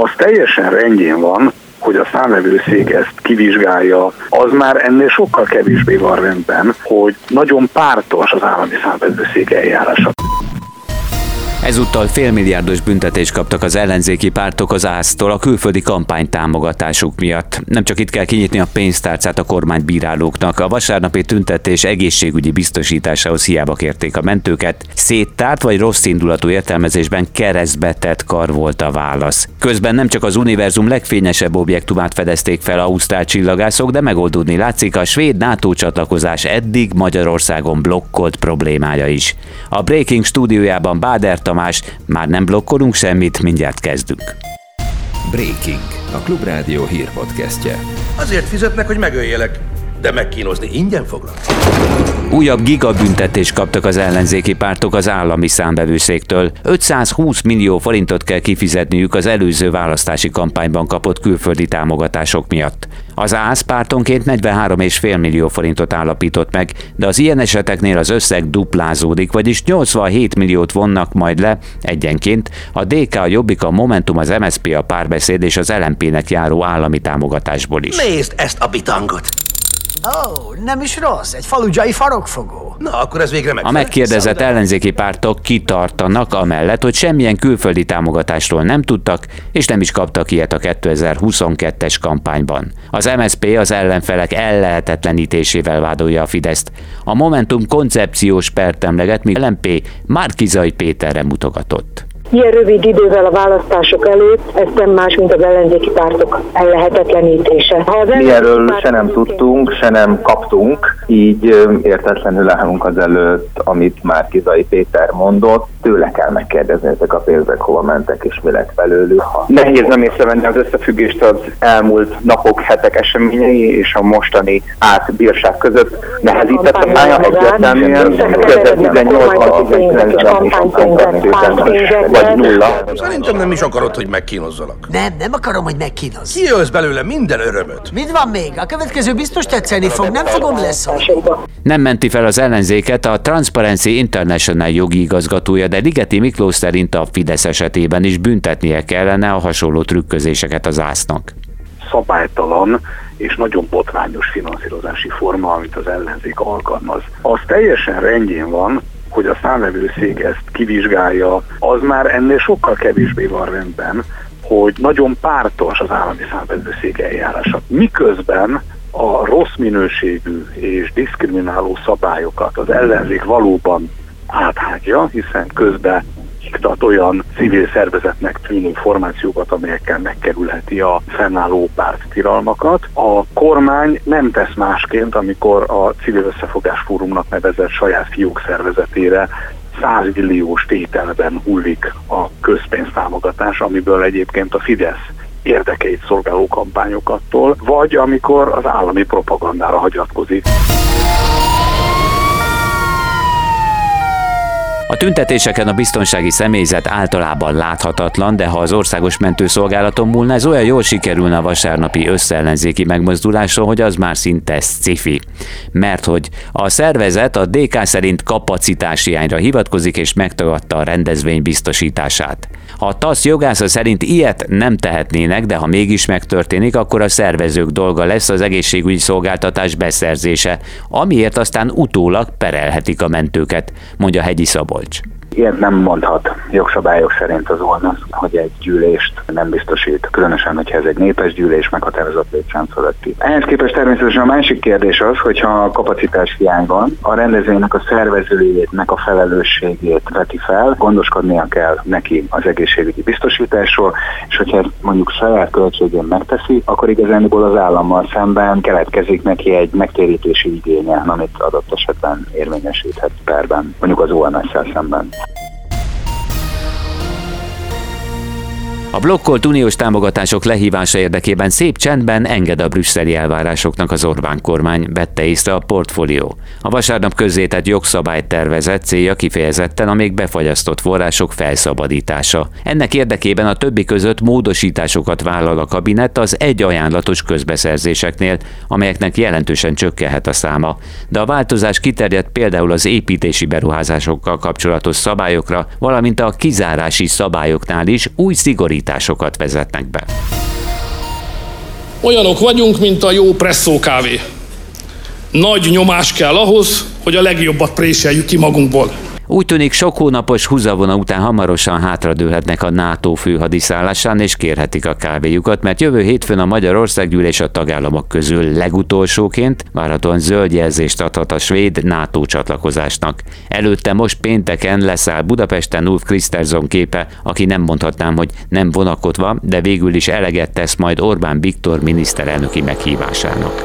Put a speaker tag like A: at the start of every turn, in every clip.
A: Az teljesen rendjén van, hogy a számvevőszék ezt kivizsgálja, az már ennél sokkal kevésbé van rendben, hogy nagyon pártos az állami számvevőszék eljárása.
B: Ezúttal félmilliárdos büntetést kaptak az ellenzéki pártok az ÁSZ-tól a külföldi kampány támogatásuk miatt. Nem csak itt kell kinyitni a pénztárcát a kormánybírálóknak, a vasárnapi tüntetés egészségügyi biztosításához hiába kérték a mentőket, széttárt vagy rossz indulatú értelmezésben keresztbe tett kar volt a válasz. Közben nem csak az univerzum legfényesebb objektumát fedezték fel ausztrál csillagászok, de megoldódni látszik a svéd NATO csatlakozás eddig Magyarországon blokkolt problémája is. A Breaking stúdiójában Báder Tamás, már nem blokkolunk semmit, mindjárt kezdünk.
C: Breaking, a Klubrádió hírpodcastje.
D: Azért fizetnek, hogy megöljelek, de megkínozni ingyen foglak.
B: Újabb gigabüntetést kaptak az ellenzéki pártok az állami számbevőszéktől. 520 millió forintot kell kifizetniük az előző választási kampányban kapott külföldi támogatások miatt. Az ÁSZ pártonként 43,5 millió forintot állapított meg, de az ilyen eseteknél az összeg duplázódik, vagyis 87 milliót vonnak majd le egyenként. A DK, a Jobbik, a Momentum, az MSP, a Párbeszéd és az LMP-nek járó állami támogatásból is.
D: Nézd ezt a bitangot!
E: Ó, oh, nem is rossz, egy faludzsai farokfogó.
D: Na, akkor ez végre meg.
B: A megkérdezett ellenzéki pártok kitartanak amellett, hogy semmilyen külföldi támogatásról nem tudtak, és nem is kaptak ilyet a 2022-es kampányban. Az MSP az ellenfelek ellehetetlenítésével vádolja a Fideszt. A Momentum koncepciós pert emleget, mi LMP Márkizai Péterre mutogatott.
F: Ilyen rövid idővel a választások előtt ez nem más, mint az ellenzéki pártok ellehetetlenítése.
G: Ha az Mi erről se nem tudtunk, se nem kaptunk, így értetlenül állunk az előtt, amit már Kizai Péter mondott. Tőle kell megkérdezni, ezek a pénzek hova mentek és mi lett belőlük.
H: Nehéz nem észrevenni az összefüggést az elmúlt napok, hetek eseményei és a mostani átbírság között. Nehezített a pálya egyértelműen 2018-ban, 2019-ben vagy nulla.
D: Szerintem nem is akarod, hogy megkínozzalak.
E: Nem, nem akarom, hogy megkínozz.
D: Kiölsz belőle minden örömöt.
E: Mit van még? A következő biztos tetszeni fog, nem fogom leszólni.
B: Nem menti fel az ellenzéket a Transparency International jogi igazgatója, de Ligeti Miklós szerint a Fidesz esetében is büntetnie kellene a hasonló trükközéseket az ásznak
A: szabálytalan és nagyon botrányos finanszírozási forma, amit az ellenzék alkalmaz. Az teljesen rendjén van, hogy a számvevőszék ezt kivizsgálja, az már ennél sokkal kevésbé van rendben, hogy nagyon pártos az állami számvevőszék eljárása. Miközben a rossz minőségű és diszkrimináló szabályokat az ellenzék valóban áthágja, hiszen közben iktat olyan civil szervezetnek tűnő formációkat, amelyekkel megkerülheti a fennálló párttiralmakat. A kormány nem tesz másként, amikor a Civil Összefogás Fórumnak nevezett saját fiók szervezetére 100 milliós tételben hullik a közpénztámogatás, amiből egyébként a Fidesz érdekeit szolgáló kampányokattól, vagy amikor az állami propagandára hagyatkozik.
B: A tüntetéseken a biztonsági személyzet általában láthatatlan, de ha az országos mentőszolgálaton múlna, ez olyan jól sikerülne a vasárnapi összeellenzéki megmozdulásról, hogy az már szinte sci Mert hogy a szervezet a DK szerint kapacitásiányra hivatkozik és megtagadta a rendezvény biztosítását. A TASZ jogásza szerint ilyet nem tehetnének, de ha mégis megtörténik, akkor a szervezők dolga lesz az egészségügyi szolgáltatás beszerzése, amiért aztán utólag perelhetik a mentőket, mondja Hegyi Szabolcs. Deutsch.
G: Ilyet nem mondhat jogszabályok szerint az ONASZ, hogy egy gyűlést nem biztosít, különösen, hogyha ez egy népes gyűlés meghatározott létszám fölötti. Ehhez képest természetesen a másik kérdés az, hogyha kapacitás hiány van, a rendezvénynek a szervezőjének a felelősségét veti fel, gondoskodnia kell neki az egészségügyi biztosításról, és hogyha ezt mondjuk saját költségén megteszi, akkor igazániból az állammal szemben keletkezik neki egy megtérítési igénye, amit adott esetben érvényesíthet perben, mondjuk az ONS-szel szemben.
B: A blokkolt uniós támogatások lehívása érdekében szép csendben enged a brüsszeli elvárásoknak az Orbán kormány, vette észre a portfólió. A vasárnap közzétett jogszabálytervezet célja kifejezetten a még befagyasztott források felszabadítása. Ennek érdekében a többi között módosításokat vállal a kabinet az egy ajánlatos közbeszerzéseknél, amelyeknek jelentősen csökkenhet a száma. De a változás kiterjed például az építési beruházásokkal kapcsolatos szabályokra, valamint a kizárási szabályoknál is új szigorít módosításokat vezetnek be.
I: Olyanok vagyunk, mint a jó presszó kávé. Nagy nyomás kell ahhoz, hogy a legjobbat préseljük ki magunkból.
B: Úgy tűnik sok hónapos húzavona után hamarosan hátradőlhetnek a NATO főhadiszállásán és kérhetik a kávéjukat, mert jövő hétfőn a Magyarországgyűlés a tagállamok közül legutolsóként várhatóan zöld jelzést adhat a svéd NATO csatlakozásnak. Előtte most pénteken leszáll Budapesten Ulf Kriszterson képe, aki nem mondhatnám, hogy nem vonakodva, de végül is eleget tesz majd Orbán Viktor miniszterelnöki meghívásának.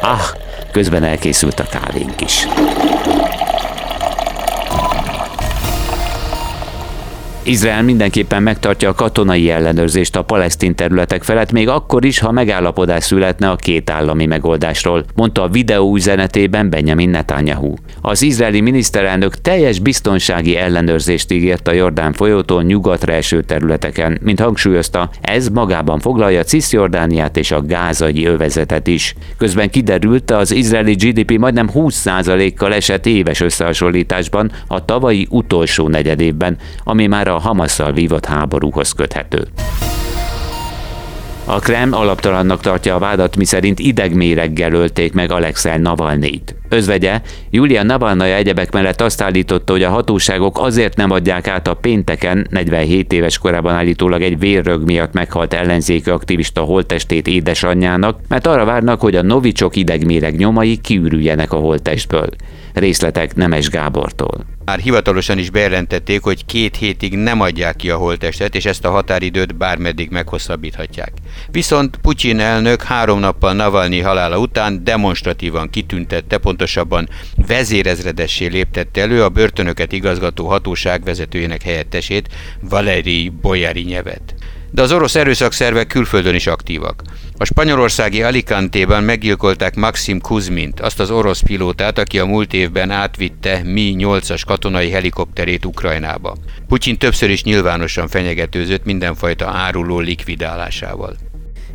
B: Ah, közben elkészült a kávénk is. Izrael mindenképpen megtartja a katonai ellenőrzést a palesztin területek felett, még akkor is, ha megállapodás születne a két állami megoldásról, mondta a videó üzenetében Benjamin Netanyahu. Az izraeli miniszterelnök teljes biztonsági ellenőrzést ígért a Jordán folyótól nyugatra eső területeken, mint hangsúlyozta, ez magában foglalja Cisjordániát és a gázai övezetet is. Közben kiderült, az izraeli GDP majdnem 20%-kal esett éves összehasonlításban a tavalyi utolsó negyedévben, ami már a a Hamasszal vívott háborúhoz köthető. A Krem alaptalannak tartja a vádat, miszerint idegméreggel ölték meg Alexei Navalnyit. Özvegye, Julia Navalnaya egyebek mellett azt állította, hogy a hatóságok azért nem adják át a pénteken 47 éves korában állítólag egy vérrög miatt meghalt ellenzéki aktivista holttestét édesanyjának, mert arra várnak, hogy a novicsok idegméreg nyomai kiürüljenek a holttestből. Részletek Nemes Gábortól.
J: Már hivatalosan is bejelentették, hogy két hétig nem adják ki a holttestet, és ezt a határidőt bármeddig meghosszabbíthatják. Viszont Putyin elnök három nappal Navalnyi halála után demonstratívan kitüntette, pontosabban vezérezredessé léptette elő a börtönöket igazgató hatóság vezetőjének helyettesét, Valeri Bojarinyevet de az orosz erőszakszervek külföldön is aktívak. A spanyolországi Alicante-ben meggyilkolták Maxim Kuzmint, azt az orosz pilótát, aki a múlt évben átvitte Mi-8-as katonai helikopterét Ukrajnába. Putyin többször is nyilvánosan fenyegetőzött mindenfajta áruló likvidálásával.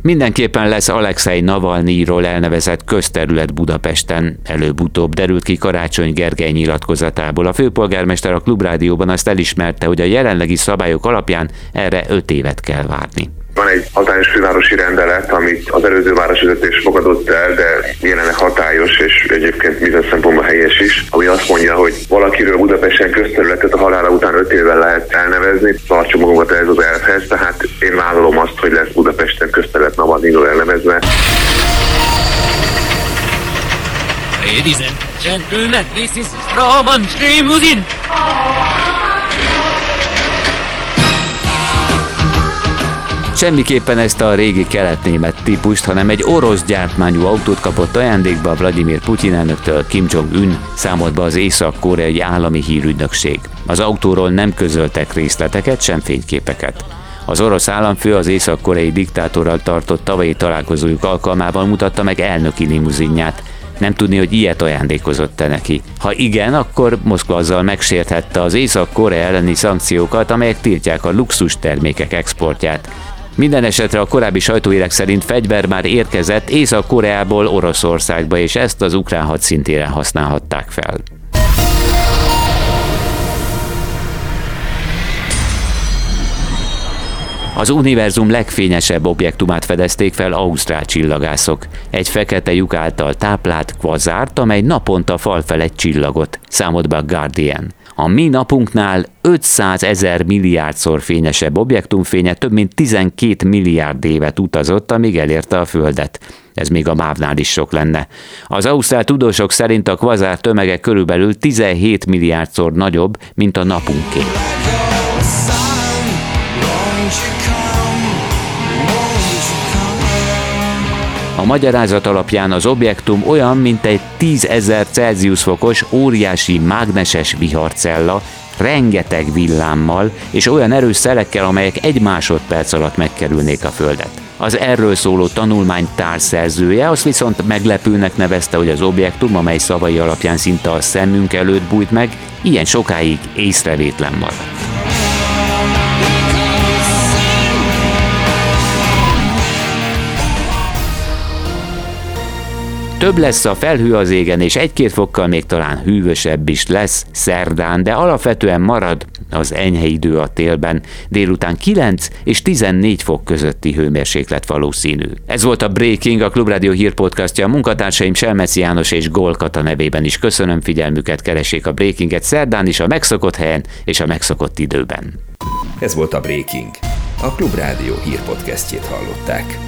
B: Mindenképpen lesz Alexei Navalnyiról elnevezett közterület Budapesten. Előbb-utóbb derült ki Karácsony Gergely nyilatkozatából. A főpolgármester a Klubrádióban azt elismerte, hogy a jelenlegi szabályok alapján erre öt évet kell várni.
K: Van egy hatályos fővárosi rendelet, amit az előző városvezetés fogadott el, de jelenleg hatályos és egyébként minden szempontból helyes is, ami azt mondja, hogy valakiről Budapesten közterületet a halála után öt évvel lehet elnevezni, tartsuk magunkat ez az elvhez, tehát én vállalom azt, hogy lesz Budapesten közterület Elnevezve. Ladies and gentlemen, is Roman Streamuzin.
B: Semmiképpen ezt a régi keletnémet típust, hanem egy orosz gyártmányú autót kapott ajándékba Vladimir Putyin elnöktől Kim Jong-un, számolt be az észak-koreai állami hírügynökség. Az autóról nem közöltek részleteket, sem fényképeket. Az orosz államfő az észak-koreai diktátorral tartott tavalyi találkozójuk alkalmával mutatta meg elnöki limuzinját, nem tudni, hogy ilyet ajándékozott-e neki. Ha igen, akkor Moszkva azzal megsérthette az Észak-Korea elleni szankciókat, amelyek tiltják a luxus termékek exportját. Minden esetre a korábbi sajtóérek szerint fegyver már érkezett Észak-Koreából Oroszországba, és ezt az ukrán hadszintéren használhatták fel. Az univerzum legfényesebb objektumát fedezték fel ausztrál csillagászok. Egy fekete lyuk által táplált kvazárt, amely naponta fal fel egy csillagot, számolt be a Guardian. A mi napunknál 500 ezer milliárdszor fényesebb objektumfénye több mint 12 milliárd évet utazott, amíg elérte a Földet. Ez még a mávnál is sok lenne. Az ausztrál tudósok szerint a kvazár tömege körülbelül 17 milliárdszor nagyobb, mint a napunké. A magyarázat alapján az objektum olyan, mint egy 10.000 Celsius fokos óriási mágneses viharcella, rengeteg villámmal és olyan erős szelekkel, amelyek egy másodperc alatt megkerülnék a Földet. Az erről szóló tanulmány társzerzője azt viszont meglepőnek nevezte, hogy az objektum, amely szavai alapján szinte a szemünk előtt bújt meg, ilyen sokáig észrevétlen maradt. Több lesz a felhő az égen, és egy-két fokkal még talán hűvösebb is lesz szerdán, de alapvetően marad az enyhe idő a télben. Délután 9 és 14 fok közötti hőmérséklet valószínű. Ez volt a Breaking, a Klubrádió hírpodcastja. A munkatársaim Selmeci János és Golkata nevében is köszönöm figyelmüket, keressék a Breakinget szerdán is a megszokott helyen és a megszokott időben.
C: Ez volt a Breaking. A Klubrádió hírpodcastjét hallották.